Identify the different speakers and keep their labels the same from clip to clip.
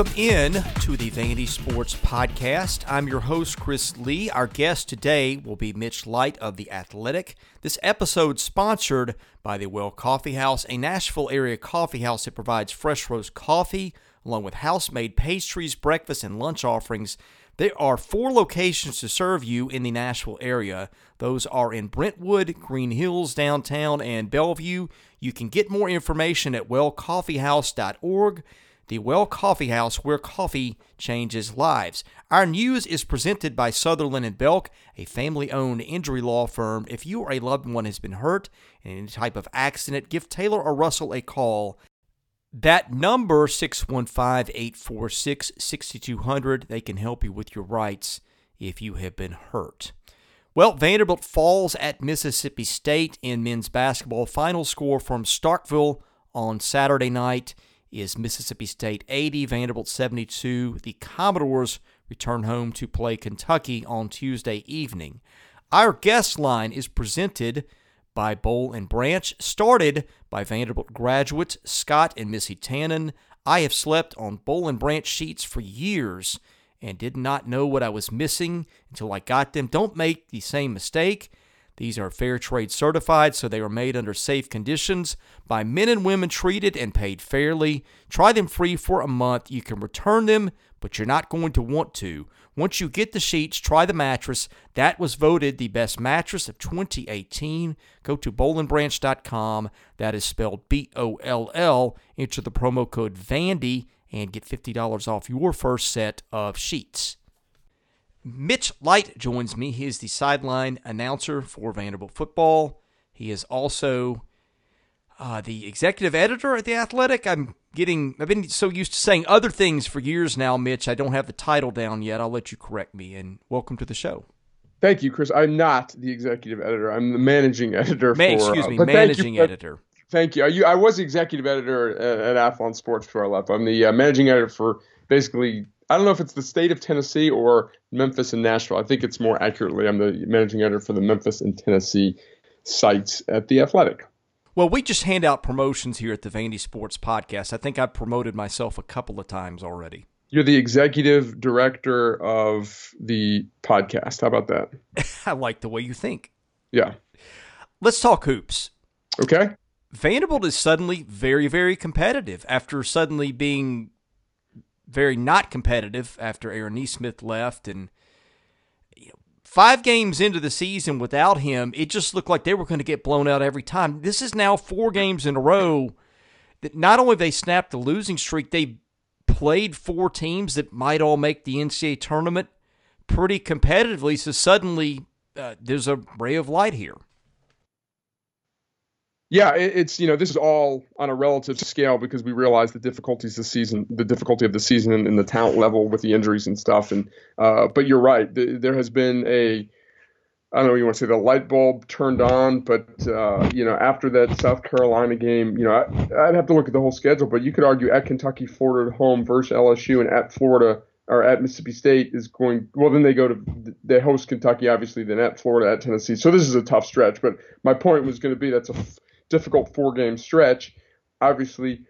Speaker 1: Welcome in to the Vandy Sports Podcast. I'm your host, Chris Lee. Our guest today will be Mitch Light of The Athletic. This episode sponsored by the Well Coffee House, a Nashville area coffee house that provides fresh roast coffee along with house made pastries, breakfast, and lunch offerings. There are four locations to serve you in the Nashville area. Those are in Brentwood, Green Hills, downtown, and Bellevue. You can get more information at wellcoffeehouse.org the Well Coffee House, where coffee changes lives. Our news is presented by Sutherland and Belk, a family-owned injury law firm. If you or a loved one has been hurt in any type of accident, give Taylor or Russell a call. That number 615-846-6200, they can help you with your rights if you have been hurt. Well, Vanderbilt falls at Mississippi State in men's basketball. Final score from Starkville on Saturday night is Mississippi State 80, Vanderbilt 72. The Commodores return home to play Kentucky on Tuesday evening. Our guest line is presented by Boll and Branch, started by Vanderbilt graduates Scott and Missy Tannen. I have slept on Boll and Branch sheets for years and did not know what I was missing until I got them. Don't make the same mistake. These are fair trade certified, so they are made under safe conditions by men and women treated and paid fairly. Try them free for a month. You can return them, but you're not going to want to. Once you get the sheets, try the mattress. That was voted the best mattress of 2018. Go to bollandbranch.com. That is spelled B O L L. Enter the promo code VANDY and get $50 off your first set of sheets. Mitch Light joins me. He is the sideline announcer for Vanderbilt football. He is also uh, the executive editor at the Athletic. I'm getting. I've been so used to saying other things for years now, Mitch. I don't have the title down yet. I'll let you correct me. And welcome to the show.
Speaker 2: Thank you, Chris. I'm not the executive editor. I'm the managing editor.
Speaker 1: Man,
Speaker 2: for,
Speaker 1: excuse uh, me, managing
Speaker 2: thank
Speaker 1: editor.
Speaker 2: Thank you. I, I was the executive editor at, at Athlon Sports before I left. I'm the uh, managing editor for basically I don't know if it's the state of Tennessee or Memphis and Nashville. I think it's more accurately, I'm the managing editor for the Memphis and Tennessee sites at The Athletic.
Speaker 1: Well, we just hand out promotions here at the Vandy Sports Podcast. I think I've promoted myself a couple of times already.
Speaker 2: You're the executive director of the podcast. How about that?
Speaker 1: I like the way you think.
Speaker 2: Yeah.
Speaker 1: Let's talk hoops.
Speaker 2: Okay.
Speaker 1: Vanderbilt is suddenly very, very competitive after suddenly being very not competitive after Aaron Nesmith left. And you know, five games into the season without him, it just looked like they were going to get blown out every time. This is now four games in a row that not only they snapped the losing streak, they played four teams that might all make the NCAA tournament pretty competitively. So suddenly uh, there's a ray of light here.
Speaker 2: Yeah, it's you know this is all on a relative scale because we realize the difficulties the season, the difficulty of the season, and, and the talent level with the injuries and stuff. And uh, but you're right, there has been a I don't know you want to say the light bulb turned on, but uh, you know after that South Carolina game, you know I, would have to look at the whole schedule, but you could argue at Kentucky, Florida at home versus LSU, and at Florida or at Mississippi State is going. Well, then they go to they host Kentucky, obviously, then at Florida, at Tennessee. So this is a tough stretch. But my point was going to be that's a difficult four game stretch. Obviously,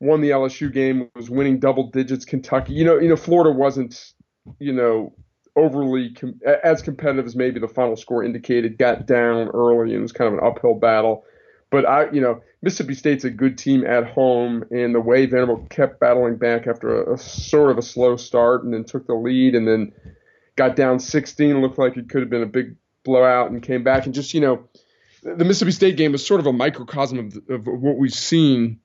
Speaker 2: won the LSU game, was winning double digits. Kentucky, you know, you know, Florida wasn't, you know, overly com- as competitive as maybe the final score indicated. Got down early and it was kind of an uphill battle. But I, you know, Mississippi State's a good team at home, and the way Vanderbilt kept battling back after a, a sort of a slow start, and then took the lead, and then got down 16, looked like it could have been a big blowout, and came back and just, you know, the Mississippi State game is sort of a microcosm of, of what we've seen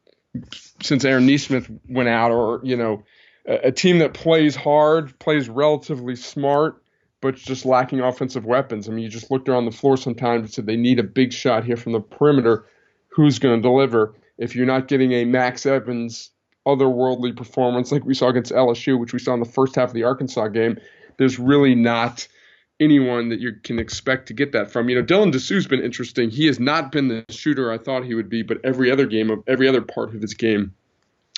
Speaker 2: since Aaron Nesmith went out, or you know, a, a, team that plays hard, plays relatively smart, but just lacking offensive weapons. I mean, you just looked around the floor sometimes and said they need a big shot here from the perimeter. Who's going to deliver? If you're not getting a Max Evans otherworldly performance like we saw against LSU, which we saw in the first half of the Arkansas game, there's really not anyone that you can expect to get that from. You know, Dylan Disu's been interesting. He has not been the shooter I thought he would be, but every other game of every other part of his game,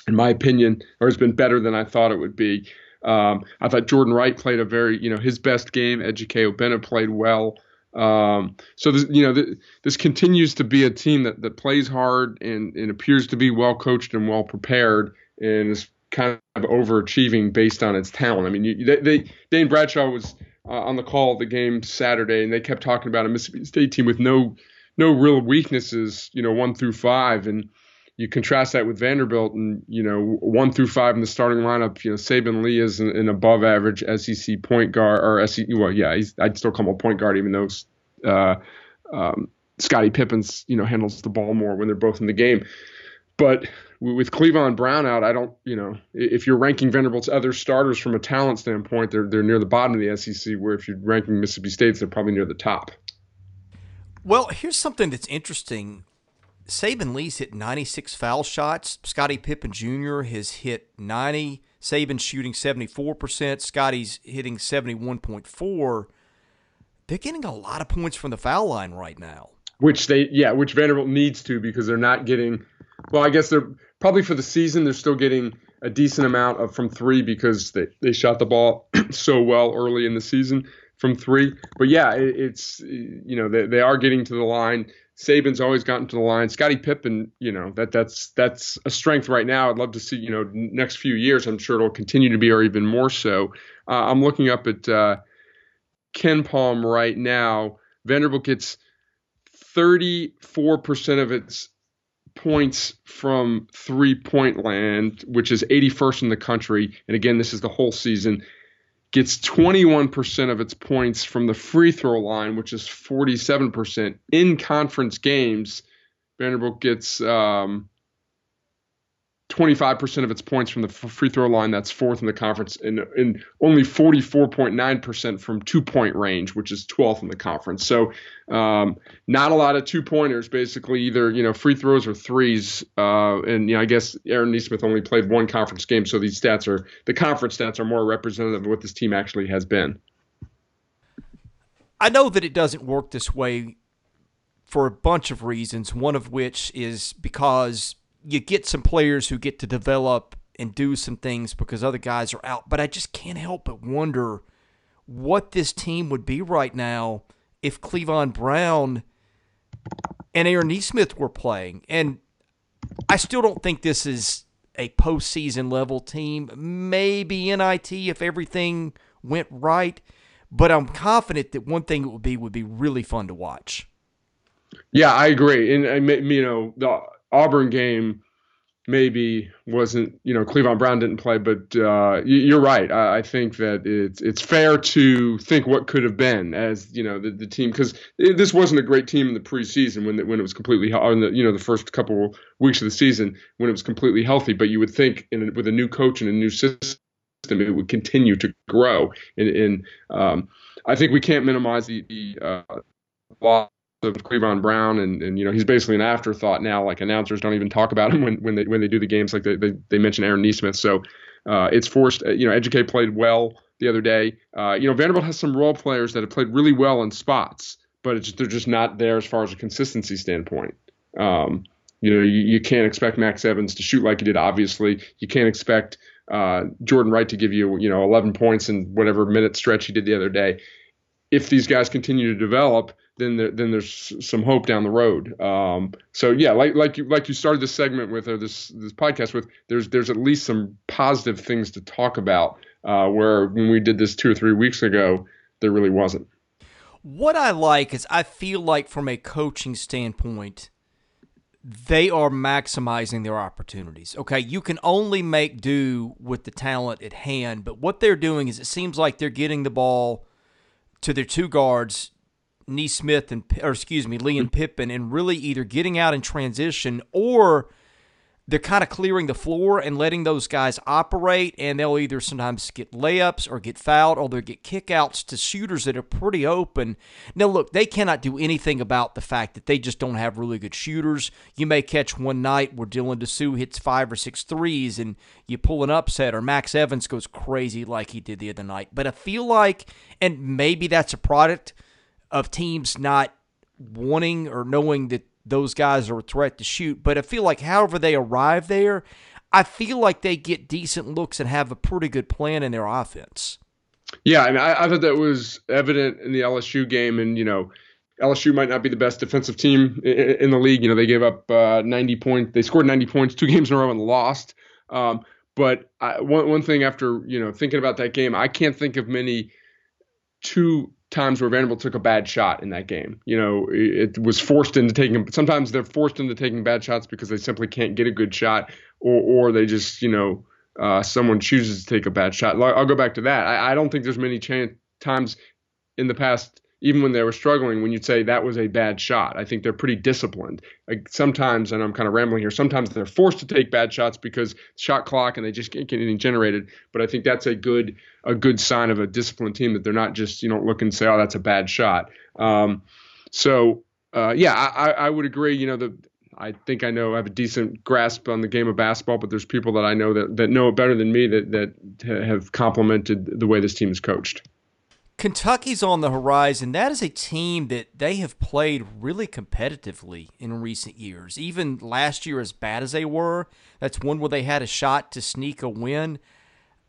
Speaker 2: in my opinion, or has been better than I thought it would be. Um, I thought Jordan Wright played a very, you know, his best game. Ejike Obinna played well. Um, so this, you know, th- this continues to be a team that, that plays hard and, and appears to be well coached and well prepared, and is kind of overachieving based on its talent. I mean, you, they, they Dane Bradshaw was uh, on the call of the game Saturday, and they kept talking about a Mississippi State team with no no real weaknesses, you know, one through five, and you contrast that with Vanderbilt, and you know, one through five in the starting lineup. You know, Saben Lee is an, an above average SEC point guard, or SEC. Well, yeah, I'd still call him a point guard, even though uh, um, Scottie Pippen's, you know, handles the ball more when they're both in the game. But with Clevon Brown out, I don't, you know, if you're ranking Vanderbilt's other starters from a talent standpoint, they're they're near the bottom of the SEC. Where if you're ranking Mississippi State's, they're probably near the top.
Speaker 1: Well, here's something that's interesting. Saben Lee's hit 96 foul shots. Scottie Pippen Jr. has hit 90. Saben's shooting 74%. Scottie's hitting 71.4. They're getting a lot of points from the foul line right now.
Speaker 2: Which they, yeah, which Vanderbilt needs to because they're not getting. Well, I guess they're probably for the season they're still getting a decent amount of from three because they, they shot the ball so well early in the season from three. But yeah, it, it's you know they, they are getting to the line. Saben's always gotten to the line. Scottie Pippen, you know that that's that's a strength right now. I'd love to see you know next few years. I'm sure it'll continue to be, or even more so. Uh, I'm looking up at uh, Palm right now. Vanderbilt gets 34% of its points from three point land, which is 81st in the country. And again, this is the whole season gets 21% of its points from the free throw line, which is 47%. In conference games, Vanderbilt gets um, 25% of its points from the free throw line. That's fourth in the conference, and, and only 44.9% from two point range, which is 12th in the conference. So, um, not a lot of two pointers, basically, either you know free throws or threes. Uh, and you know, I guess Aaron Nesmith only played one conference game, so these stats are the conference stats are more representative of what this team actually has been.
Speaker 1: I know that it doesn't work this way for a bunch of reasons. One of which is because you get some players who get to develop and do some things because other guys are out. But I just can't help but wonder what this team would be right now if Clevon Brown and Aaron Nesmith were playing. And I still don't think this is a postseason level team. Maybe NIT if everything went right. But I'm confident that one thing it would be would be really fun to watch.
Speaker 2: Yeah, I agree. And I, you know, the Auburn game maybe wasn't you know Clevon Brown didn't play, but uh, you're right. I, I, think that it's it's fair to think what could have been as you know the, the team because this wasn't a great team in the preseason when when it was completely on the you know the first couple weeks of the season when it was completely healthy. But you would think in, with a new coach and a new system it would continue to grow. And, and um, I think we can't minimize the, the uh, of Clevon Brown, and, and you know he's basically an afterthought now. Like announcers don't even talk about him when, when they when they do the games. Like they they, they mention Aaron Nesmith, so uh, it's forced. Uh, you know, Ejike played well the other day. Uh, you know, Vanderbilt has some role players that have played really well in spots, but they're just not there as far as a consistency standpoint. Um, you know, you, you can't expect Max Evans to shoot like he did. Obviously, you can't expect uh, Jordan Wright to give you you know 11 points in whatever minute stretch he did the other day. If these guys continue to develop then there, then there's some hope down the road. Um, so yeah, like like you like you started this segment with or this this podcast with, there's there's at least some positive things to talk about. Uh, where when we did this two or three weeks ago, there really wasn't.
Speaker 1: What I like is I feel like from a coaching standpoint, they are maximizing their opportunities. Okay, you can only make do with the talent at hand, but what they're doing is it seems like they're getting the ball to their two guards Nesmith and or excuse me, Lee and mm-hmm. Pippen, and really either getting out in transition or they're kind of clearing the floor and letting those guys operate, and they'll either sometimes get layups or get fouled, or they'll get kickouts to shooters that are pretty open. Now, look, they cannot do anything about the fact that they just don't have really good shooters. You may catch one night where Dylan Disu hits five or six threes, and you pull an upset, or Max Evans goes crazy like he did the other night. But I feel like, and maybe that's a product – of teams not wanting or knowing that those guys are a threat to shoot. But I feel like however they arrive there, I feel like they get decent looks and have a pretty good plan in their offense.
Speaker 2: Yeah, I mean, I, I thought that was evident in the LSU game, and you know, LSU might not be the best defensive team in, in the league. You know, they gave up uh, 90 points. They scored 90 points two games in a row and lost. Um, But I, one one thing after you know thinking about that game, I can't think of many two times where Vanderbilt took a bad shot in that game. You know, it, was forced into taking. Sometimes they're forced into taking bad shots because they simply can't get a good shot, or or they just you know uh, someone chooses to take a bad shot. I'll go back to that. I, I don't think there's many chance, times in the past even when they were struggling, when you'd say that was a bad shot. I think they're pretty disciplined. Like sometimes, and I'm kind of rambling here, sometimes they're forced to take bad shots because shot clock and they just can't get anything generated. But I think that's a good a good sign of a disciplined team that they're not just you know look and say, oh, that's a bad shot. Um, so uh, yeah, I, I would agree. You know, the I think I know I have a decent grasp on the game of basketball, but there's people that I know that, that know it better than me that that have complimented the way this team is coached.
Speaker 1: Kentucky's on the horizon. That is a team that they have played really competitively in recent years. Even last year, as bad as they were, that's one where they had a shot to sneak a win.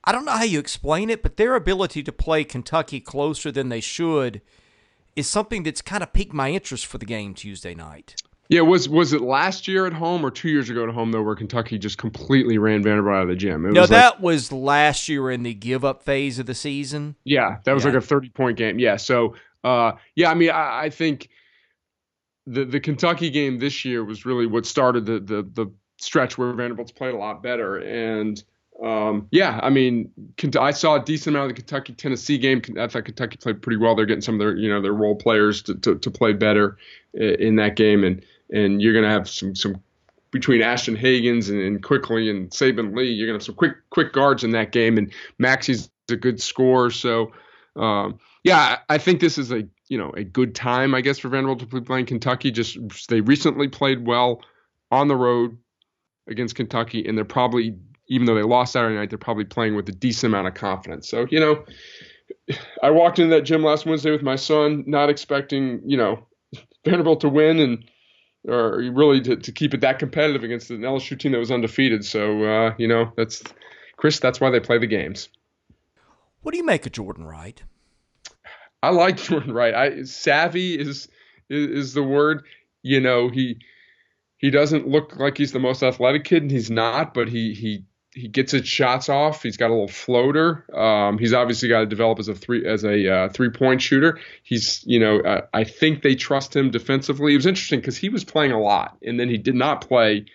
Speaker 1: I don't know how you explain it, but their ability to play Kentucky closer than they should is something that's kind of piqued my interest for the game Tuesday night.
Speaker 2: Yeah, was was it last year at home or two years ago at home though, where Kentucky just completely ran Vanderbilt out of the gym?
Speaker 1: It no, was that like, was last year in the give up phase of the season.
Speaker 2: Yeah, that was yeah. like a thirty point game. Yeah, so uh, yeah, I mean, I, I, think the the Kentucky game this year was really what started the the the stretch where Vanderbilt's played a lot better and. Um, yeah, I mean, I saw a decent amount of the Kentucky Tennessee game. I thought Kentucky played pretty well. They're getting some of their, you know, their role players to, to, to play better in that game. And and you're going to have some some between Ashton Hagans and, and Quickley and Saben Lee, you're going to have some quick quick guards in that game, and Maxey's a good scorer. So, um, yeah, I think this is a you know a good time, I guess, for Vanderbilt to be playing Kentucky. Just they recently played well on the road against Kentucky, and they're probably even though they lost Saturday night, they're probably playing with a decent amount of confidence. So you know, I walked into that gym last Wednesday with my son, not expecting you know Vanderbilt to win and or really to, to keep it that competitive against an LSU team that was undefeated. So uh, you know that's Chris. That's why they play the games.
Speaker 1: What do you make of Jordan Wright?
Speaker 2: I like Jordan Wright. I savvy is, is is the word. You know he he doesn't look like he's the most athletic kid, and he's not. But he he he gets his shots off. He's got a little floater. Um, he's obviously got to develop as a three as a uh, three point shooter. He's you know uh, I think they trust him defensively. It was interesting because he was playing a lot and then he did not play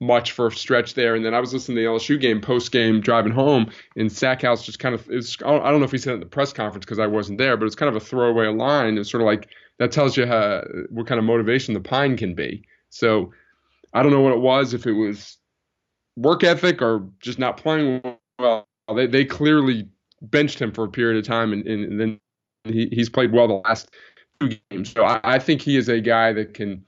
Speaker 2: much for a stretch there. And then I was listening to the LSU game post game driving home, and Stackhouse just kind of was, I don't know if he said it in the press conference because I wasn't there, but it's kind of a throwaway line. It's sort of like that tells you how, what kind of motivation the Pine can be. So I don't know what it was if it was work ethic or just not playing well. They they clearly benched him for a period of time, and, and then he, he's played well the last two games. So I, I think he is a guy that can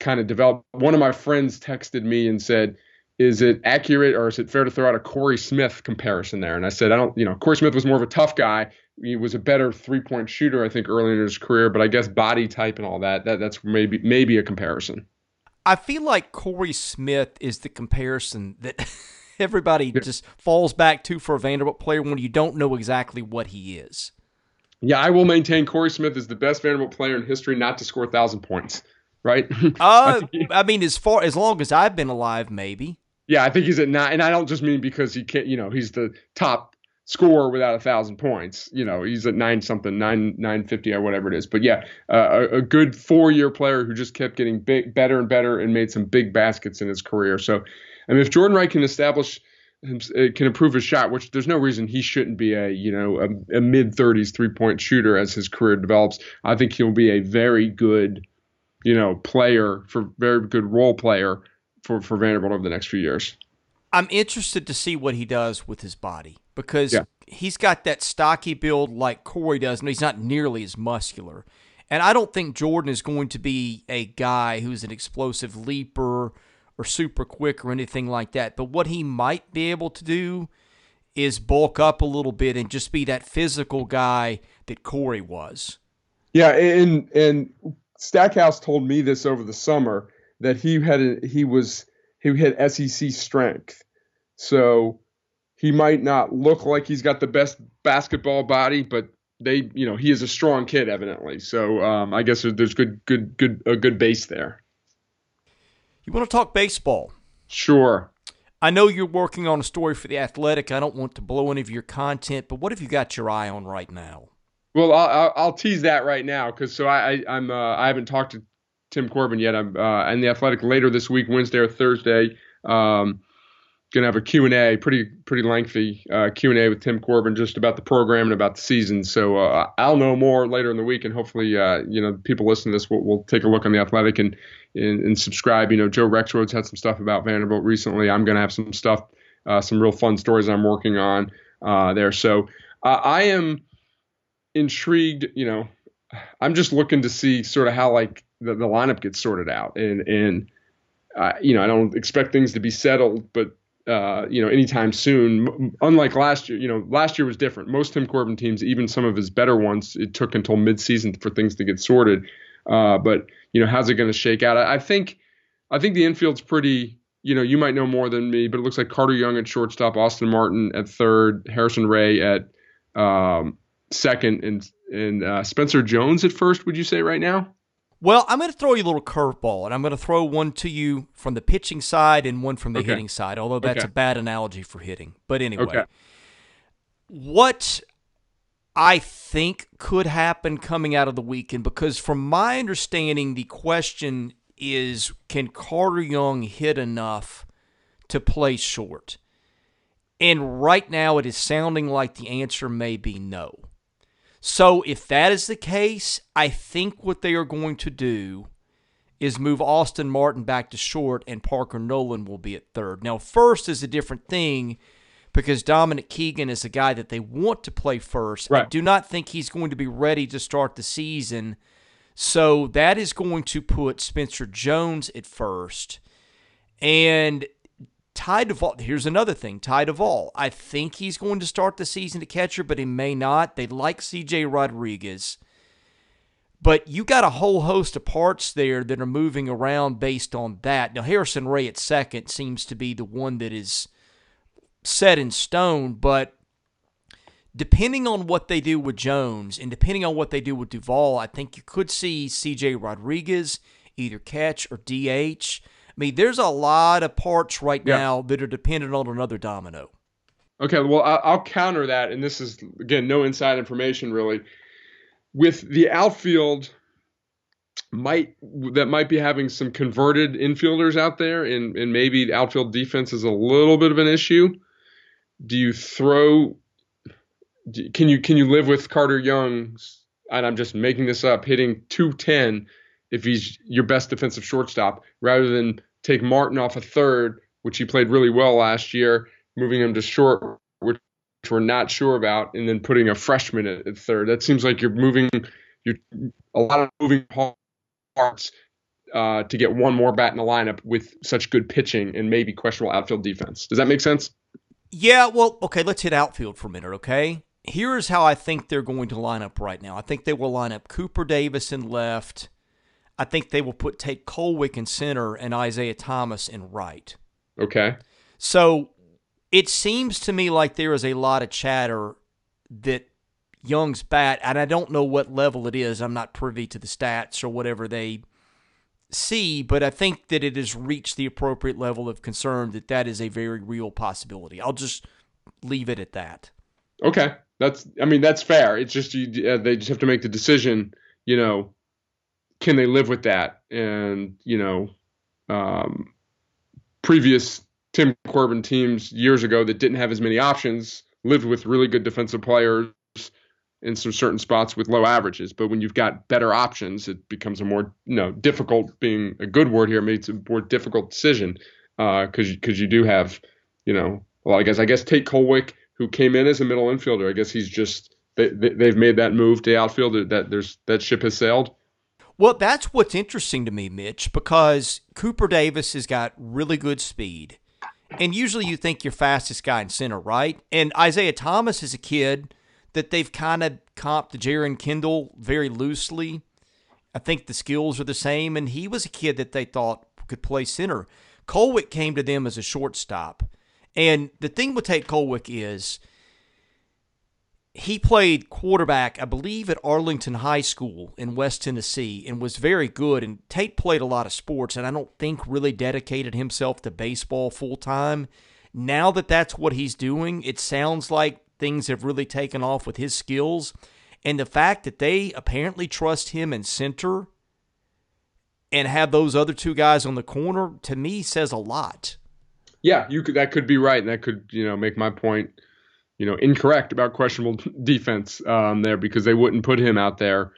Speaker 2: kind of develop. One of my friends texted me and said, "Is it accurate or is it fair to throw out a Corey Smith comparison there?" And I said, "I don't. You know, Corey Smith was more of a tough guy. He was a better three point shooter, I think, early in his career. But I guess body type and all that, that that's maybe maybe a comparison."
Speaker 1: I feel like Corey Smith is the comparison that everybody yeah. just falls back to for a Vanderbilt player when you don't know exactly what he is.
Speaker 2: Yeah, I will maintain Corey Smith is the best Vanderbilt player in history not to score a thousand points. Right?
Speaker 1: uh, I, I mean, as far as long as I've been alive, maybe.
Speaker 2: Yeah, I think he's at nine, and I don't just mean because he can't. You know, he's the top score without a thousand points. You know, he's at nine something, nine nine fifty or whatever it is. But yeah, uh, a, a, good four year player who just kept getting big, better and better and made some big baskets in his career. So, I mean, if Jordan Wright can establish, uh, can improve his shot, which there's no reason he shouldn't be a you know a, a mid thirties three point shooter as his career develops. I think he'll be a very good, you know, player for very good role player for for Vanderbilt over the next few years.
Speaker 1: I'm interested to see what he does with his body because yeah. he's got that stocky build like Corey does, and he's not nearly as muscular. And I don't think Jordan is going to be a guy who's an explosive leaper or super quick or anything like that. But what he might be able to do is bulk up a little bit and just be that physical guy that Corey was.
Speaker 2: Yeah, and and Stackhouse told me this over the summer that he had a, he was he had SEC strength so he might not look like he's got the best basketball body, but they, you know, he is a strong kid evidently. So um, I guess there's good, good, good, a good base there.
Speaker 1: You want to talk baseball?
Speaker 2: Sure.
Speaker 1: I know you're working on a story for the Athletic. I don't want to blow any of your content, but what have you got your eye on right now?
Speaker 2: Well, I'll, I'll tease that right now because so I, I am uh, I haven't talked to Tim Corbin yet. I'm uh, in the Athletic later this week, Wednesday or Thursday. Um, gonna have a Q&A, pretty pretty lengthy uh, Q&A with Tim Corbin just about the program and about the season. So uh, I'll know more later in the week, and hopefully, uh, you know, people listening to this will, will take a look on the Athletic and, and, and subscribe. You know, Joe Rexrode's had some stuff about Vanderbilt recently. I'm gonna have some stuff, uh, some real fun stories I'm working on uh, there. So uh, I am intrigued. You know, I'm just looking to see sort of how like the, the lineup gets sorted out, and and you know, I don't expect things to be settled, but uh, you know, anytime soon. Unlike last year, you know, last year was different. Most Tim Corbin teams, even some of his better ones, it took until midseason for things to get sorted. Uh, but you know, how's it going to shake out? I, I, think, I think the infield's pretty. You know, you might know more than me, but it looks like Carter Young at shortstop, Austin Martin at third, Harrison Ray at um, second, and and uh, Spencer Jones at first. Would you say right now?
Speaker 1: Well, I'm going to throw you a little curveball, and I'm going to throw one to you from the pitching side and one from the okay. hitting side, although that's okay. a bad analogy for hitting. But anyway, okay. what I think could happen coming out of the weekend, because from my understanding, the question is can Carter Young hit enough to play short? And right now, it is sounding like the answer may be no. So if that is the case, I think what they are going to do is move Austin Martin back to short and Parker Noland will be at third. Now, first is a different thing because Dominic Keegan is a guy that they want to play first. Right. I do not think he's going to be ready to start the season. So that is going to put Spencer Jones at first. And Ty Duvall, here's another thing. Ty Duvall, I think he's going to start the season to catcher, but he may not. They like CJ Rodriguez. But you got a whole host of parts there that are moving around based on that. Now, Harrison Ray at second seems to be the one that is set in stone, but depending on what they do with Jones and depending on what they do with Duvall, I think you could see CJ Rodriguez either catch or DH. I mean, there's a lot of parts right yeah. now that are dependent on another domino.
Speaker 2: Okay, well, I'll counter that, and this is again no inside information really. With the outfield, might that might be having some converted infielders out there, and and maybe outfield defense is a little bit of an issue. Do you throw? Can you can you live with Carter Young's? And I'm just making this up, hitting 210 if he's your best defensive shortstop, rather than take Martin off a third, which he played really well last year, moving him to short, which we're not sure about, and then putting a freshman at, at third. That seems like you're moving you're a lot of moving parts uh, to get one more bat in the lineup with such good pitching and maybe questionable outfield defense. Does that make sense?
Speaker 1: Yeah, well, okay, let's hit outfield for a minute, okay? Here is how I think they're going to line up right now. I think they will line up Cooper Davis in left, I think they will put Tate Kolwyck in center and Isaiah Thomas in right.
Speaker 2: Okay.
Speaker 1: So it seems to me like there is a lot of chatter that Young's bat, and I don't know what level it is. I'm not privy to the stats or whatever they see, but I think that it has reached the appropriate level of concern that that is a very real possibility. I'll just leave it at that.
Speaker 2: Okay, that's. I mean, that's fair. It's just you, uh, they just have to make the decision. You know, can they live with that? And you know, um, previous Tim Corbin teams years ago that didn't have as many options lived with really good defensive players in some certain spots with low averages. But when you've got better options, it becomes a more you know difficult. Being a good word here, makes a more difficult decision because uh, because you do have you know a lot of guys. I guess Tate Kolwyck, who came in as a middle infielder, I guess he's just they, they have made that move to outfield. That there's that ship has sailed.
Speaker 1: Well, that's what's interesting to me, Mitch, because Cooper Davis has got really good speed. And usually you think your fastest guy in center, right? And Isaiah Thomas is a kid that they've kind of comped to Jeren Kendall very loosely. I think the skills are the same, and he was a kid that they thought could play center. Kolwyck came to them as a shortstop. And the thing with Tate Kolwyck is – he played quarterback, I believe, at Arlington High School in West Tennessee and was very good. And Tate played a lot of sports, and I don't think really dedicated himself to baseball full time. Now that that's what he's doing, it sounds like things have really taken off with his skills. And the fact that they apparently trust him in center and have those other two guys on the corner to me says a lot.
Speaker 2: Yeah, you could that could be right, and that could you know make my point, you know, incorrect about questionable defense um, there because they wouldn't put him out there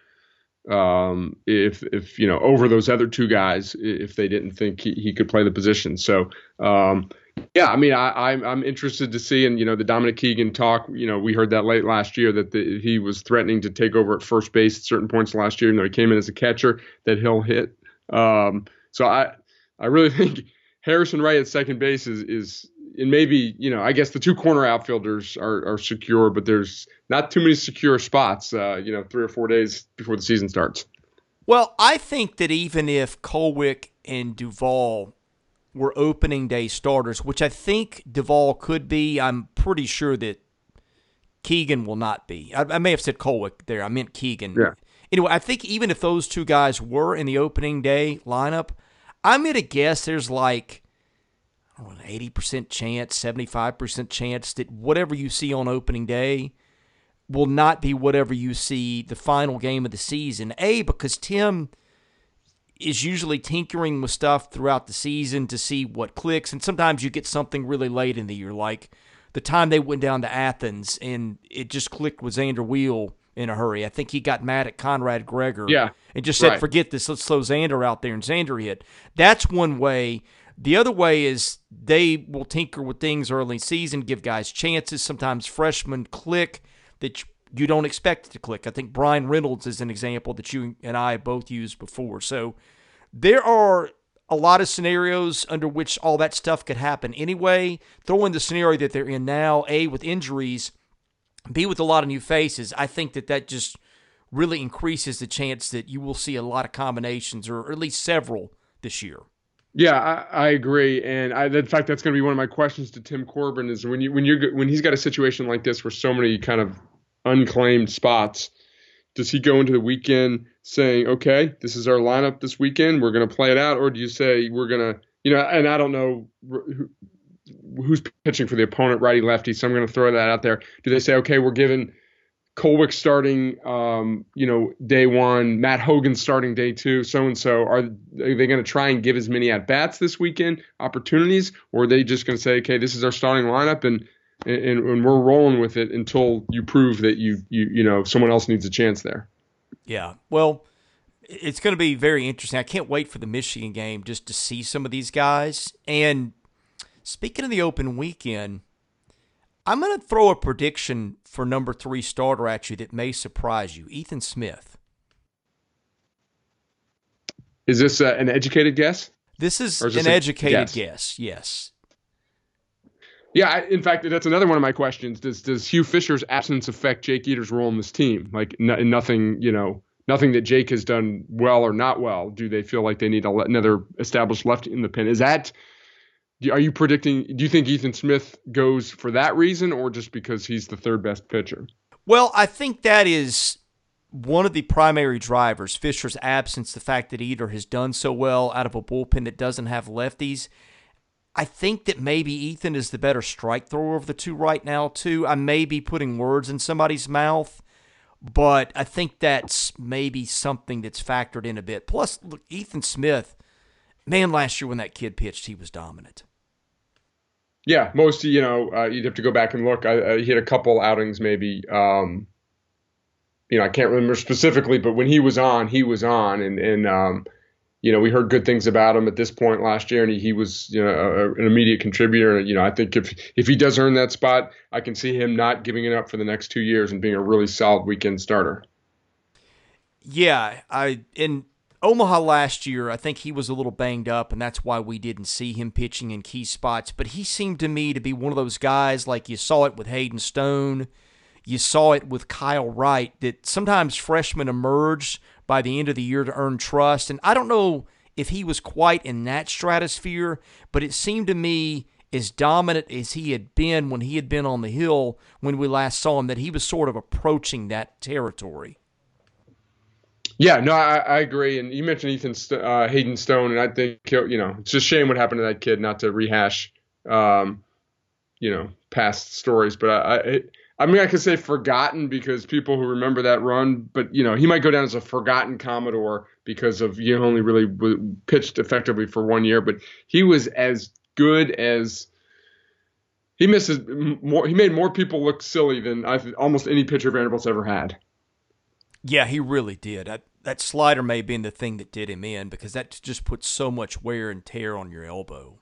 Speaker 2: um, if if you know over those other two guys if they didn't think he, he could play the position. So um, yeah, I mean I, I'm I'm interested to see and you know the Dominic Keegan talk. You know we heard that late last year that the, he was threatening to take over at first base at certain points last year. You know he came in as a catcher that he'll hit. Um, so I I really think Harrison Wright at second base is is and maybe you know I guess the two corner outfielders are are secure, but there's not too many secure spots. Uh, you know, three or four days before the season starts.
Speaker 1: Well, I think that even if Kolwyck and Duvall were opening day starters, which I think Duvall could be, I'm pretty sure that Keegan will not be. I, I may have said Kolwyck there. I meant Keegan.
Speaker 2: Yeah.
Speaker 1: Anyway, I think even if those two guys were in the opening day lineup, I'm going to guess there's like know, an 80% chance, 75% chance that whatever you see on opening day will not be whatever you see the final game of the season. A, because Tim is usually tinkering with stuff throughout the season to see what clicks, and sometimes you get something really late in the year, like the time they went down to Athens and it just clicked with Xander Wiel in a hurry. I think he got mad at Conrad Gregor
Speaker 2: yeah,
Speaker 1: and just said,
Speaker 2: right.
Speaker 1: forget this, let's throw Xander out there, and Xander hit. That's one way. The other way is they will tinker with things early season, give guys chances. Sometimes freshmen click that you don't expect to click. I think Bryan Reynolds is an example that you and I both used before. So there are a lot of scenarios under which all that stuff could happen anyway. Throw in the scenario that they're in now, A, with injuries, B, with a lot of new faces. I think that that just really increases the chance that you will see a lot of combinations or at least several this year.
Speaker 2: Yeah, I, I agree, and I, in fact, that's going to be one of my questions to Tim Corbin is when you when you when he's got a situation like this where so many kind of unclaimed spots, does he go into the weekend saying, "Okay, this is our lineup this weekend, we're going to play it out," or do you say we're going to, you know, and I don't know who, who's pitching for the opponent, righty lefty, so I'm going to throw that out there. Do they say, "Okay, we're giving Kolwyck starting, um, you know, day one, Matt Hogan starting day two, so and so. Are, are they going to try and give as many at bats this weekend, opportunities, or are they just going to say, okay, this is our starting lineup and, and and we're rolling with it until you prove that you you you know someone else needs a chance there.
Speaker 1: Yeah, well, it's going to be very interesting. I can't wait for the Michigan game just to see some of these guys. And speaking of the open weekend I'm going to throw a prediction for number three starter at you that may surprise you. Ethan Smith.
Speaker 2: Is this uh, an educated guess?
Speaker 1: This is, is this an educated guess? guess? Yes.
Speaker 2: Yeah, I, in fact, that's another one of my questions. Does does Hugh Fisher's absence affect Jake Eder's role in this team? Like n- nothing, you know, nothing that Jake has done well or not well. Do they feel like they need another established left in the pen? Is that are you predicting? Do you think Ethan Smith goes for that reason, or just because he's the third best pitcher?
Speaker 1: Well, I think that is one of the primary drivers. Fisher's absence, the fact that Eder has done so well out of a bullpen that doesn't have lefties. I think that maybe Ethan is the better strike thrower of the two right now, too. I may be putting words in somebody's mouth, but I think that's maybe something that's factored in a bit. Plus, look, Ethan Smith, man, last year when that kid pitched, he was dominant.
Speaker 2: Yeah, most you know uh, you'd have to go back and look. I, I he had a couple outings maybe. Um, you know, I can't remember specifically, but when he was on, he was on, and and um, you know we heard good things about him at this point last year, and he, he was you know a, an immediate contributor. You know, I think if if he does earn that spot, I can see him not giving it up for the next two years and being a really solid weekend starter.
Speaker 1: Yeah, I and Omaha last year, I think he was a little banged up, and that's why we didn't see him pitching in key spots. But he seemed to me to be one of those guys, like you saw it with Hayden Stone, you saw it with Kyle Wright, that sometimes freshmen emerge by the end of the year to earn trust. And I don't know if he was quite in that stratosphere, but it seemed to me as dominant as he had been when he had been on the hill when we last saw him, that he was sort of approaching that territory.
Speaker 2: Yeah, no, I, I agree. And you mentioned Ethan uh, Hayden Stone, and I think you know it's just shame what happened to that kid. Not to rehash, um, you know past stories, but I, I I mean, I could say forgotten because people who remember that run, but you know, he might go down as a forgotten Commodore because of you only really pitched effectively for one year, but he was as good as he misses more. He made more people look silly than I almost any pitcher Vanderbilt's ever had.
Speaker 1: Yeah, he really did. I, that slider may have been the thing that did him in because that just puts so much wear and tear on your elbow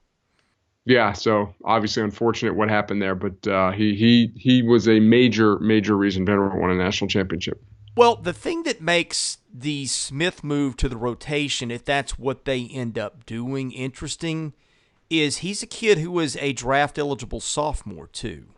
Speaker 2: yeah, so obviously unfortunate what happened there, but uh, he he he was a major major reason Vanderbilt won a national championship.
Speaker 1: Well, the thing that makes the Smith move to the rotation, if that's what they end up doing, interesting, is he's a kid who was a draft eligible sophomore too.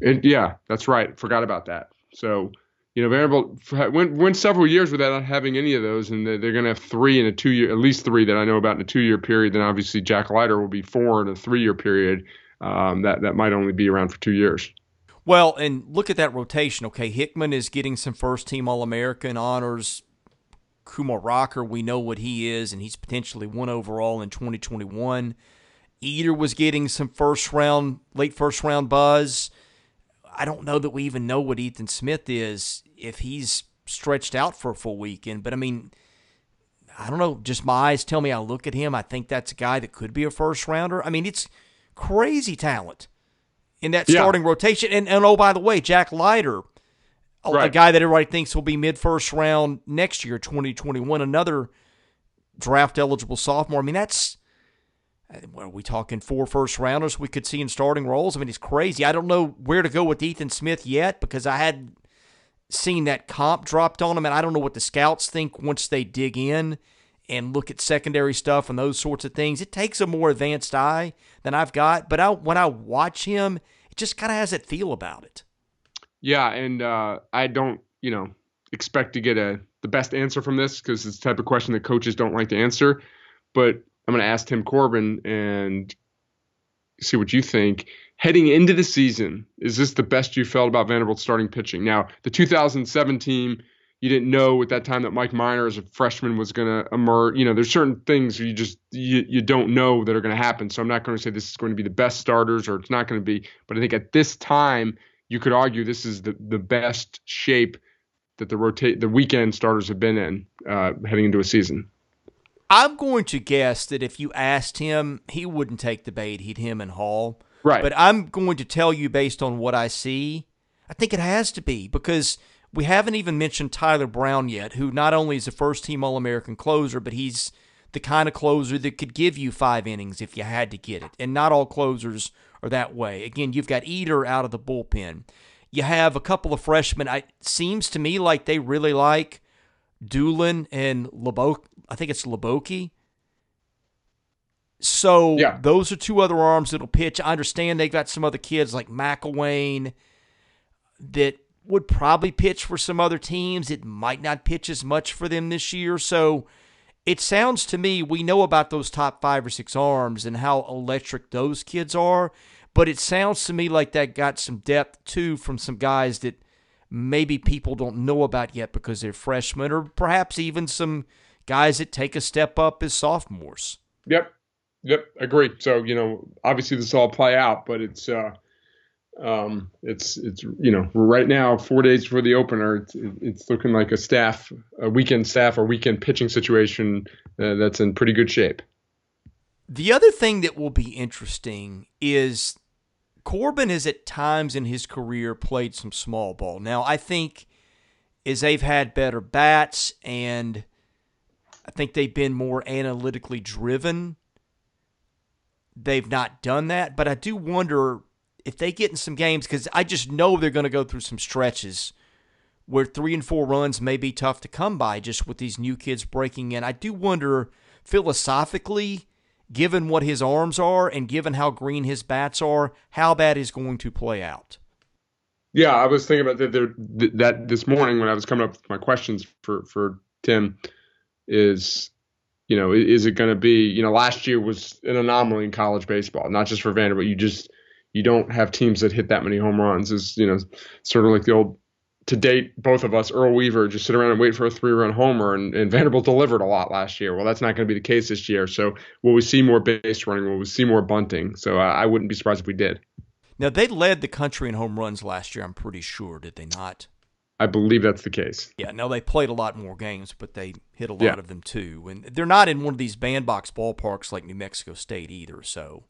Speaker 2: And yeah, that's right. Forgot about that. So you know, Vanderbilt went went several years without having any of those, and they're, going to have three in a two year, at least three that I know about in a two year period. Then obviously Jack Leiter will be four in a three year period. Um, that that might only be around for two years.
Speaker 1: Well, and look at that rotation. Okay, Hickman is getting some first team All American honors. Kumar Rocker, we know what he is, and he's potentially one overall in 2021. Eder was getting some first round, late first round buzz. I don't know that we even know what Ethan Smith is if he's stretched out for a full weekend. But I mean, I don't know. Just my eyes tell me I look at him. I think that's a guy that could be a first rounder. I mean, it's crazy talent in that starting yeah. rotation. And, and oh, by the way, Jack Leiter, right. a guy that everybody thinks will be mid first round next year, 2021, another draft eligible sophomore. I mean, that's are we talking four first rounders we could see in starting roles? I mean, it's crazy. I don't know where to go with Ethan Smith yet because I had seen that comp dropped on him, and I don't know what the scouts think once they dig in and look at secondary stuff and those sorts of things. It takes a more advanced eye than I've got, but I, when I watch him, it just kind of has that feel about it.
Speaker 2: Yeah, and uh, I don't, you know, expect to get a the best answer from this because it's the type of question that coaches don't like to answer. But I'm going to ask Tim Corbin and see what you think. Heading into the season, is this the best you felt about Vanderbilt starting pitching? Now, the 2007 team, you didn't know at that time that Mike Minor as a freshman was going to emerge. You know, there's certain things you just you, you don't know that are going to happen. So I'm not going to say this is going to be the best starters or it's not going to be. But I think at this time, you could argue this is the the best shape that the rotate the weekend starters have been in uh, heading into a season.
Speaker 1: I'm going to guess that if you asked him, he wouldn't take the bait. He'd him and Hall.
Speaker 2: Right.
Speaker 1: But I'm going to tell you based on what I see, I think it has to be because we haven't even mentioned Tyler Brown yet, who not only is a first team All American closer, but he's the kind of closer that could give you five innings if you had to get it. And not all closers are that way. Again, you've got Eder out of the bullpen. You have a couple of freshmen. It seems to me like they really like Doolin and LeBeau. I think it's Leboke. So yeah. those are two other arms that'll pitch. I understand they've got some other kids like McElwain that would probably pitch for some other teams. It might not pitch as much for them this year. So it sounds to me we know about those top five or six arms and how electric those kids are. But it sounds to me like that got some depth too from some guys that maybe people don't know about yet because they're freshmen, or perhaps even some guys that take a step up as sophomores.
Speaker 2: Yep. Yep. Agree. So, you know, obviously this all play out, but it's, uh, um, it's, it's, you know, right now, four days before the opener, it's, it's looking like a staff, a weekend staff or weekend pitching situation uh, that's in pretty good shape.
Speaker 1: The other thing that will be interesting is Corbin has at times in his career played some small ball. Now, I think as they've had better bats and I think they've been more analytically driven, they've not done that. But I do wonder if they get in some games because I just know they're going to go through some stretches where three and four runs may be tough to come by just with these new kids breaking in. I do wonder philosophically given what his arms are and given how green his bats are, how that is going to play out.
Speaker 2: Yeah, I was thinking about that, that this morning when I was coming up with my questions for for Tim. Is you know is it going to be you know last year was an anomaly in college baseball, not just for Vanderbilt. You just you don't have teams that hit that many home runs. Is you know sort of like the old to date, both of us, Earl Weaver, just sit around and wait for a three run homer, and, and Vanderbilt delivered a lot last year. Well, that's not going to be the case this year. So, will we see more base running? Will we see more bunting? So, uh, I wouldn't be surprised if we did.
Speaker 1: Now, they led the country in home runs last year, I'm pretty sure, did they not?
Speaker 2: I believe that's the case.
Speaker 1: Yeah, no, they played a lot more games, but they hit a lot yeah. of them too. And they're not in one of these bandbox ballparks like New Mexico State either. So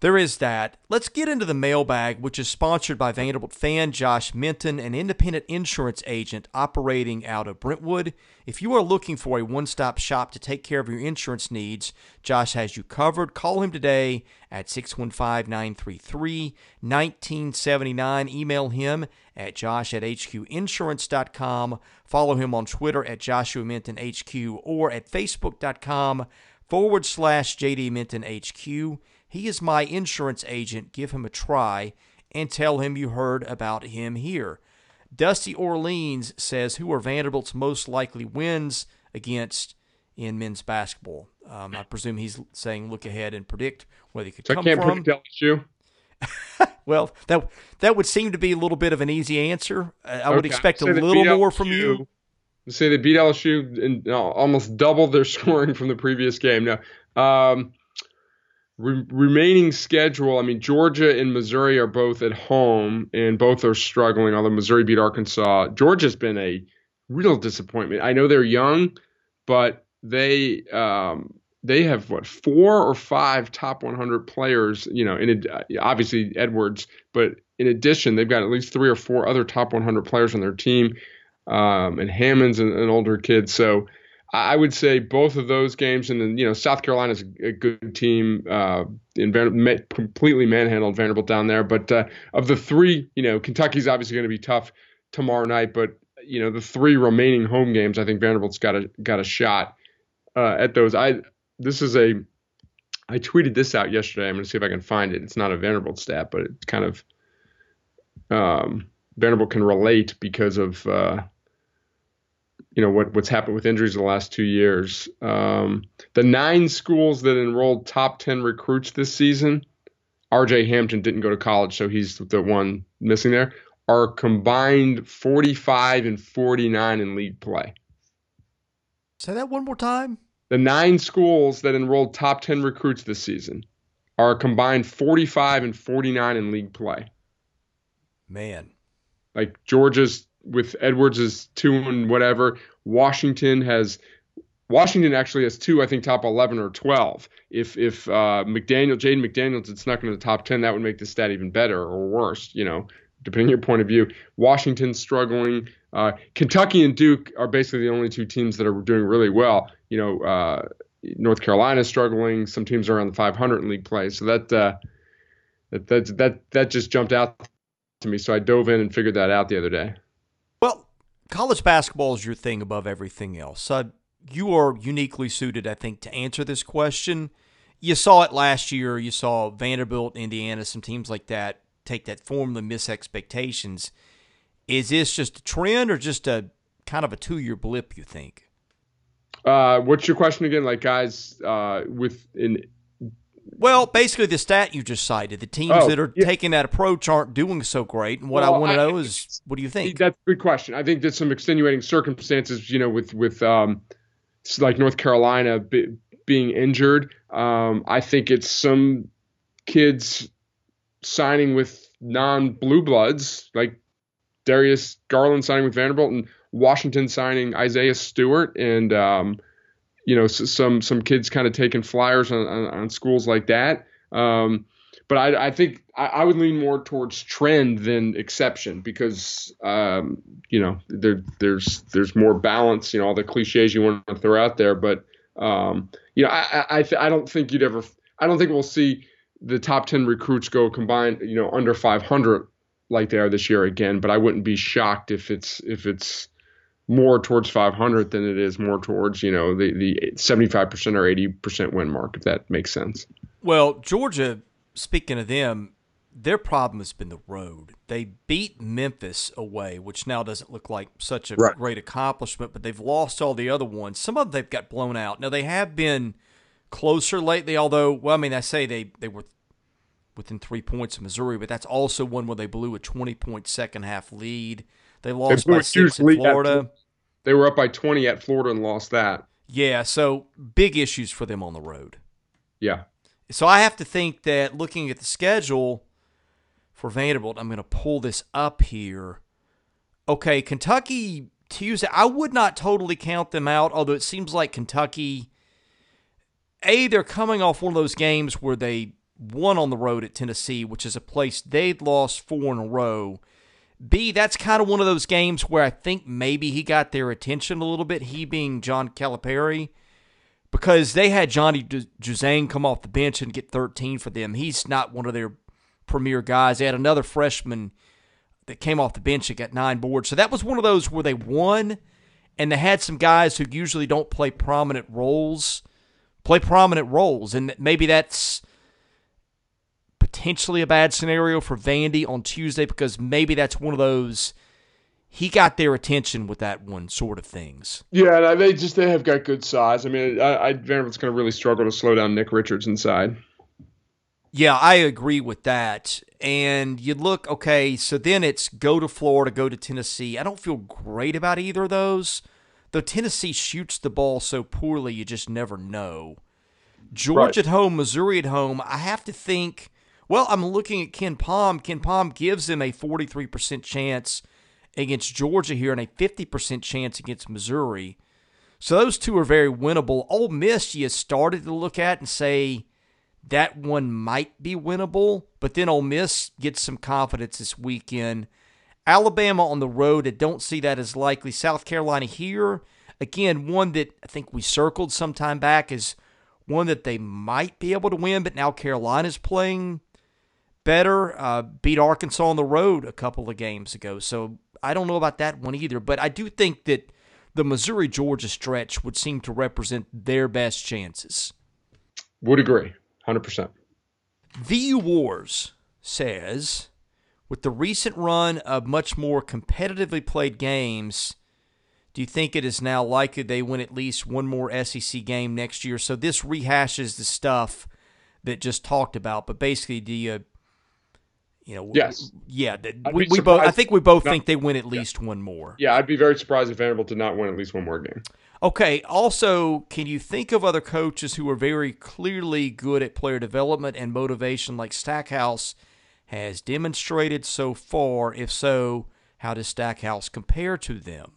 Speaker 1: there is that. Let's get into the mailbag, which is sponsored by Vanderbilt fan Josh Minton, an independent insurance agent operating out of Brentwood. If you are looking for a one stop shop to take care of your insurance needs, Josh has you covered. Call him today at 615 933 1979. Email him at josh at hqinsurance.com. Follow him on Twitter at Joshua Minton HQ or at facebook.com forward slash JD Minton HQ. He is my insurance agent. Give him a try and tell him you heard about him here. Dusty Orleans says, Who are Vanderbilt's most likely wins against in men's basketball? Um, I presume he's saying look ahead and predict where they could so come
Speaker 2: I can't
Speaker 1: from.
Speaker 2: predict LSU.
Speaker 1: well, that that would seem to be a little bit of an easy answer. I okay. would expect a little more from you.
Speaker 2: Say they beat LSU and almost double their scoring from the previous game. Now, um, Re- remaining schedule, I mean, Georgia and Missouri are both at home, and both are struggling. Although Missouri beat Arkansas, Georgia's been a real disappointment. I know they're young, but they um, they have what four or five top 100 players. You know, in obviously Edwards, but in addition, they've got at least three or four other top 100 players on their team, um, and Hammond's an, an older kid. So I would say both of those games, and then you know South Carolina's a good team. Uh, in Vanderbilt, completely manhandled Vanderbilt down there. But uh, of the three, you know, Kentucky's obviously going to be tough tomorrow night. But you know, the three remaining home games, I think Vanderbilt's got a got a shot uh, at those. I this is a I tweeted this out yesterday. I'm going to see if I can find it. It's not a Vanderbilt stat, but it's kind of um, Vanderbilt can relate because of uh, you know what what's happened with injuries in the last two years. Um, the nine schools that enrolled top ten recruits this season, R.J. Hampton didn't go to college, so he's the one missing there. Are combined 45 and 49 in league play.
Speaker 1: Say that one more time.
Speaker 2: The nine schools that enrolled top 10 recruits this season are combined 45 and 49 in league play.
Speaker 1: Man.
Speaker 2: Like Georgia's with Edwards is two and whatever. Washington has Washington actually has two, I think, top eleven or twelve. If if uh, McDaniel, Jaden McDaniels had snuck into the top ten, that would make the stat even better or worse. You know, depending on your point of view. Washington's struggling. Uh, Kentucky and Duke are basically the only two teams that are doing really well. You know, uh, North Carolina's struggling. Some teams are around the 500 in league play. So that uh, that that that that just jumped out to me. So I dove in and figured that out the other day
Speaker 1: college basketball is your thing above everything else. Uh, you are uniquely suited, I think, to answer this question. You saw it last year. You saw Vanderbilt, Indiana, some teams like that take that form and miss expectations. Is this just a trend or just a kind of a two year blip, you think?
Speaker 2: Uh, what's your question again? Like guys uh, with in
Speaker 1: well, basically, the stat you just cited, the teams oh, that are yeah. taking that approach aren't doing so great. And what well, I want to know is, what do you think?
Speaker 2: That's a good question. I think there's some extenuating circumstances, you know, with with um, like North Carolina be, being injured. Um, I think it's some kids signing with non-blue bloods, like Darius Garland signing with Vanderbilt and Washington signing Isaiah Stewart and um, you know some some kids kind of taking flyers on, on, on schools like that. Um, but I, I think I, I, would lean more towards trend than exception because um, you know there there's there's more balance. You know all the cliches you want to throw out there, but um, you know I I, th- I don't think you'd ever I don't think we'll see the top ten recruits go combined you know under 500 like they are this year again. But I wouldn't be shocked if it's if it's more towards 500 than it is more towards you know the the 75% or 80% win mark if that makes sense.
Speaker 1: Well georgia speaking of them their problem has been the road. They beat memphis away which now doesn't look like such a right. great accomplishment but they've lost all the other ones. Some of them they've got blown out. Now they have been closer lately although well i mean i say they they were within three points of missouri but that's also one where they blew a 20 point second half lead They lost they by six in Florida.
Speaker 2: They were up by 20 at Florida and lost that.
Speaker 1: Yeah, so big issues for them on the road.
Speaker 2: Yeah.
Speaker 1: So I have to think that looking at the schedule for Vanderbilt, I'm going to pull this up here. Okay, Kentucky Tuesday. I would not totally count them out, although it seems like Kentucky. A, they're coming off one of those games where they won on the road at Tennessee, which is a place they'd lost four in a row. B, that's kind of one of those games where I think maybe he got their attention a little bit, he being John Calipari, because they had Johnny Juzang come off the bench and get 13 for them. He's not one of their premier guys. They had another freshman that came off the bench and got nine boards. So that was one of those where they won and they had some guys who usually don't play prominent roles play prominent roles. And maybe that's potentially a bad scenario for Vandy on Tuesday because maybe that's one of those he got their attention with that one sort of things.
Speaker 2: Yeah, they just they have got good size. I mean, I, I Vanderbilt's going to really struggle to slow down Nick Richards inside.
Speaker 1: Yeah, I agree with that. And you look, okay, so then it's go to Florida, go to Tennessee. I don't feel great about either of those. Though Tennessee shoots the ball so poorly, you just never know. Georgia right. at home, Missouri at home. I have to think, well, I'm looking at KenPom. Ken Palm gives them a 43% chance against Georgia here and a 50% chance against Missouri. So those two are very winnable. Ole Miss, you started to look at and say, that one might be winnable, but then Ole Miss gets some confidence this weekend. Alabama on the road, I don't see that as likely. South Carolina here, again, one that I think we circled some time back is one that they might be able to win, but now Carolina's playing better. Uh, beat Arkansas on the road a couple of games ago, so I don't know about that one either. But I do think that the Missouri Georgia stretch would seem to represent their best chances.
Speaker 2: Would agree. 100%.
Speaker 1: The Wars says with the recent run of much more competitively played games, do you think it is now likely they win at least one more SEC game next year? So this rehashes the stuff that just talked about, but basically, do you, you know,
Speaker 2: yes,
Speaker 1: yeah, we, we both. I think we both think they win at least yeah. one more.
Speaker 2: Yeah, I'd be very surprised if Vanderbilt did not win at least one more game.
Speaker 1: Okay. Also, can you think of other coaches who are very clearly good at player development and motivation, like Stackhouse has demonstrated so far? If so, how does Stackhouse compare to them?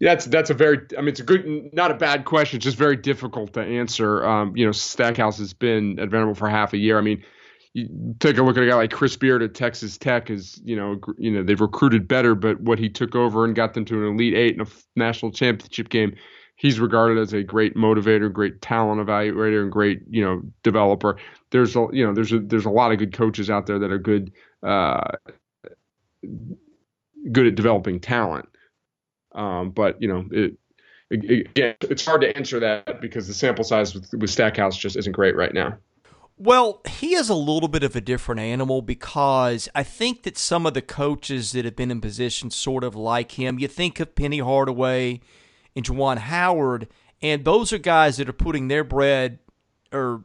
Speaker 2: Yeah, that's that's a very. I mean, it's a good, not a bad question. It's just very difficult to answer. Um, you know, Stackhouse has been at Vanderbilt for half a year. I mean, you take a look at a guy like Chris Beard at Texas Tech. Is you know, you know, they've recruited better, but what he took over and got them to an Elite Eight in a national championship game he's regarded as a great motivator, great talent evaluator, and great you know developer. There's a you know there's a there's a lot of good coaches out there that are good uh, good at developing talent. Um, but you know it, again, it's hard to answer that because the sample size with, with Stackhouse just isn't great right now.
Speaker 1: Well, he is a little bit of a different animal because I think that some of the coaches that have been in positions sort of like him, you think of Penny Hardaway, and Juwan Howard. And those are guys that are putting their bread, or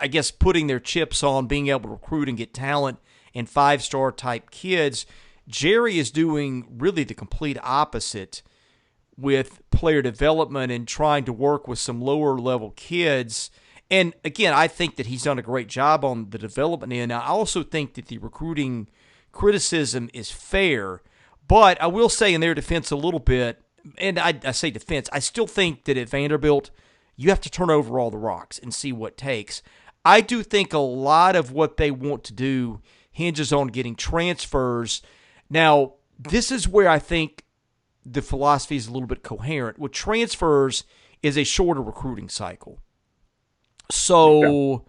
Speaker 1: I guess putting their chips on being able to recruit and get talent and five star type kids. Jerry is doing really the complete opposite with player development and trying to work with some lower level kids. And again, I think that he's done a great job on the development end. I also think that the recruiting criticism is fair. But I will say in their defense a little bit, and I, I say defense, I still think that at Vanderbilt, you have to turn over all the rocks and see what takes. I do think a lot of what they want to do hinges on getting transfers. Now, this is where I think the philosophy is a little bit coherent. With transfers is a shorter recruiting cycle. So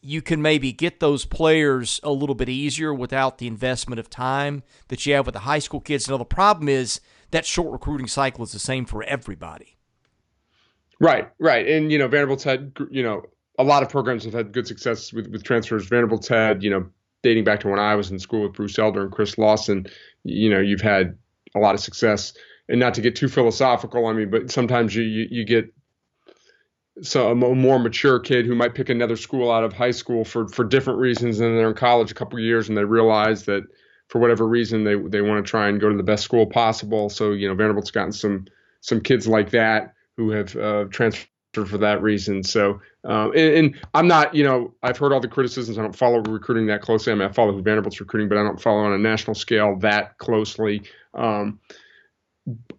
Speaker 1: you can maybe get those players a little bit easier without the investment of time that you have with the high school kids. Now the problem is that short recruiting cycle is the same for everybody.
Speaker 2: Right, right. And, you know, Vanderbilt's had, you know, a lot of programs have had good success with, with transfers. Vanderbilt's had, you know, dating back to when I was in school with Bruce Elder and Chris Lawson, you know, you've had a lot of success. And not to get too philosophical, I mean, but sometimes you, you, you get so a more mature kid who might pick another school out of high school for, for different reasons and they're in college a couple years and they realize that for whatever reason they they want to try and go to the best school possible. So you know Vanderbilt's gotten some some kids like that who have uh, transferred for that reason. So um, and, and, I'm not you know I've heard all the criticisms. I don't follow recruiting that closely. I mean I follow Vanderbilt's recruiting, but I don't follow on a national scale that closely. Um,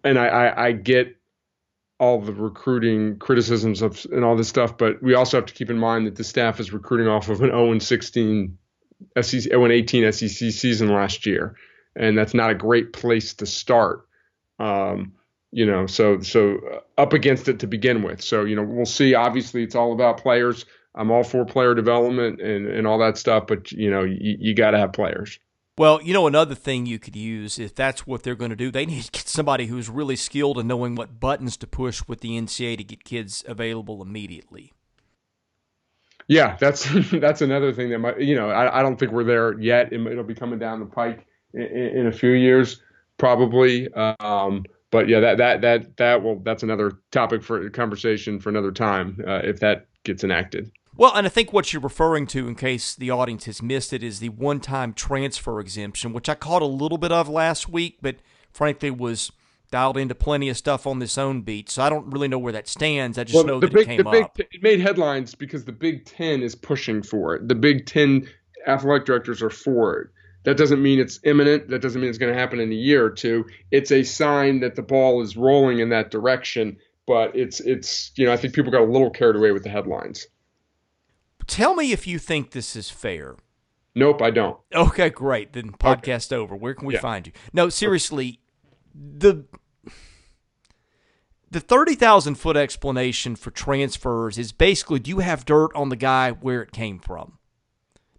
Speaker 2: and I, I, I get all the recruiting criticisms of and all this stuff, but we also have to keep in mind that the staff is recruiting off of an 0 16 SEC 0 18 SEC season last year, and that's not a great place to start. Um, you know, so so uh, up against it to begin with. So you know, we'll see. Obviously, it's all about players. I'm all for player development and and all that stuff, but you know, you, you got to have players.
Speaker 1: Well, you know, another thing you could use if that's what they're going to do, they need to get somebody who's really skilled in knowing what buttons to push with the NCAA to get kids available immediately.
Speaker 2: Yeah, that's that's another thing that might, you know, I, I don't think we're there yet. It, will be coming down the pike in, in a few years, probably. Um, but yeah, that that that that will that's another topic for conversation for another time uh, if that gets enacted.
Speaker 1: Well, and I think what you're referring to, in case the audience has missed it, is the one time transfer exemption, which I caught a little bit of last week, but frankly was dialed into plenty of stuff on this own beat. So I don't really know where that stands. I just well, know that
Speaker 2: big,
Speaker 1: it came
Speaker 2: big,
Speaker 1: up.
Speaker 2: It made headlines because the Big Ten is pushing for it. The Big Ten athletic directors are for it. That doesn't mean it's imminent. That doesn't mean it's going to happen in a year or two. It's a sign that the ball is rolling in that direction. But it's it's you know I think people got a little carried away with the headlines.
Speaker 1: Tell me if you think this is fair.
Speaker 2: Nope, I don't.
Speaker 1: Okay, great. Then podcast okay. over. Where can we yeah. find you? No, seriously, the the 30,000 foot explanation for transfers is basically do you have dirt on the guy where it came from?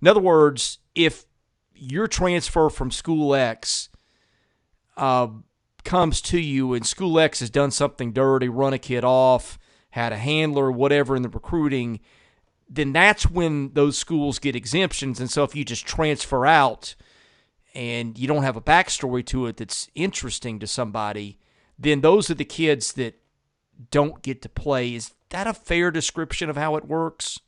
Speaker 1: In other words, if your transfer from school X uh, comes to you and school X has done something dirty, run a kid off, had a handler, whatever in the recruiting, then that's when those schools get exemptions. And so if you just transfer out and you don't have a backstory to it that's interesting to somebody, then those are the kids that don't get to play. Is that a fair description of how it works?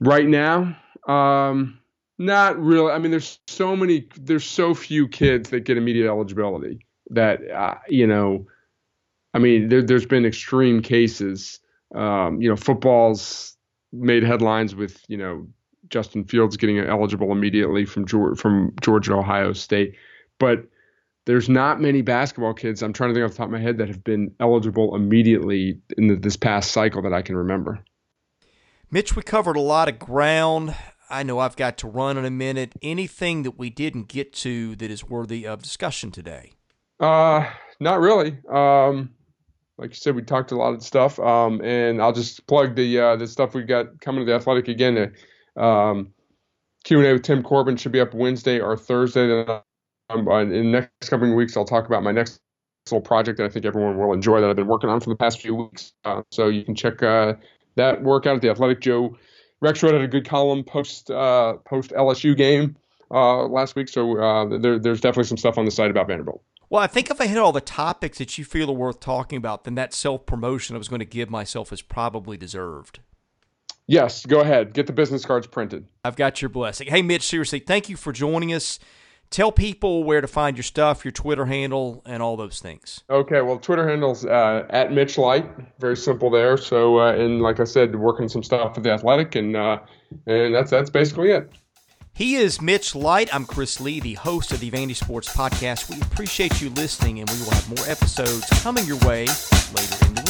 Speaker 2: Right now, um, not really. I mean, there's so many, there's so few kids that get immediate eligibility that uh, you know. I mean, there, has been extreme cases. Um, you know, football's made headlines with you know Justin Fields getting eligible immediately from Georgia, from Georgia Ohio State, but there's not many basketball kids. I'm trying to think off the top of my head that have been eligible immediately in the, this past cycle that I can remember.
Speaker 1: Mitch, we covered a lot of ground. I know I've got to run in a minute. Anything that we didn't get to that is worthy of discussion today?
Speaker 2: Uh, not really. Um, like you said, we talked a lot of stuff. Um, and I'll just plug the uh, the stuff we got coming to the Athletic again. Um, Q and A with Tim Corbin should be up Wednesday or Thursday. Um, in the next coming weeks, I'll talk about my next little project that I think everyone will enjoy that I've been working on for the past few weeks. Uh, so you can check uh, that work out at the Athletic. Joe Rexrode had a good column post uh, post LSU game uh, last week, so uh, there, there's definitely some stuff on the site about Vanderbilt.
Speaker 1: Well, I think if I hit all the topics that you feel are worth talking about, then that self promotion I was going to give myself is probably deserved.
Speaker 2: Yes, go ahead. Get the business cards printed.
Speaker 1: I've got your blessing. Hey, Mitch, seriously, thank you for joining us. Tell people where to find your stuff, your Twitter handle, and all those things.
Speaker 2: Okay, well, Twitter handle's uh, at Mitch Light. Very simple there. So, uh, and like I said, working some stuff with the Athletic, and uh, and that's that's basically it.
Speaker 1: He is Mitch Light. I'm Chris Lee, the host of the Vandy Sports Podcast. We appreciate you listening, and we will have more episodes coming your way later in the week.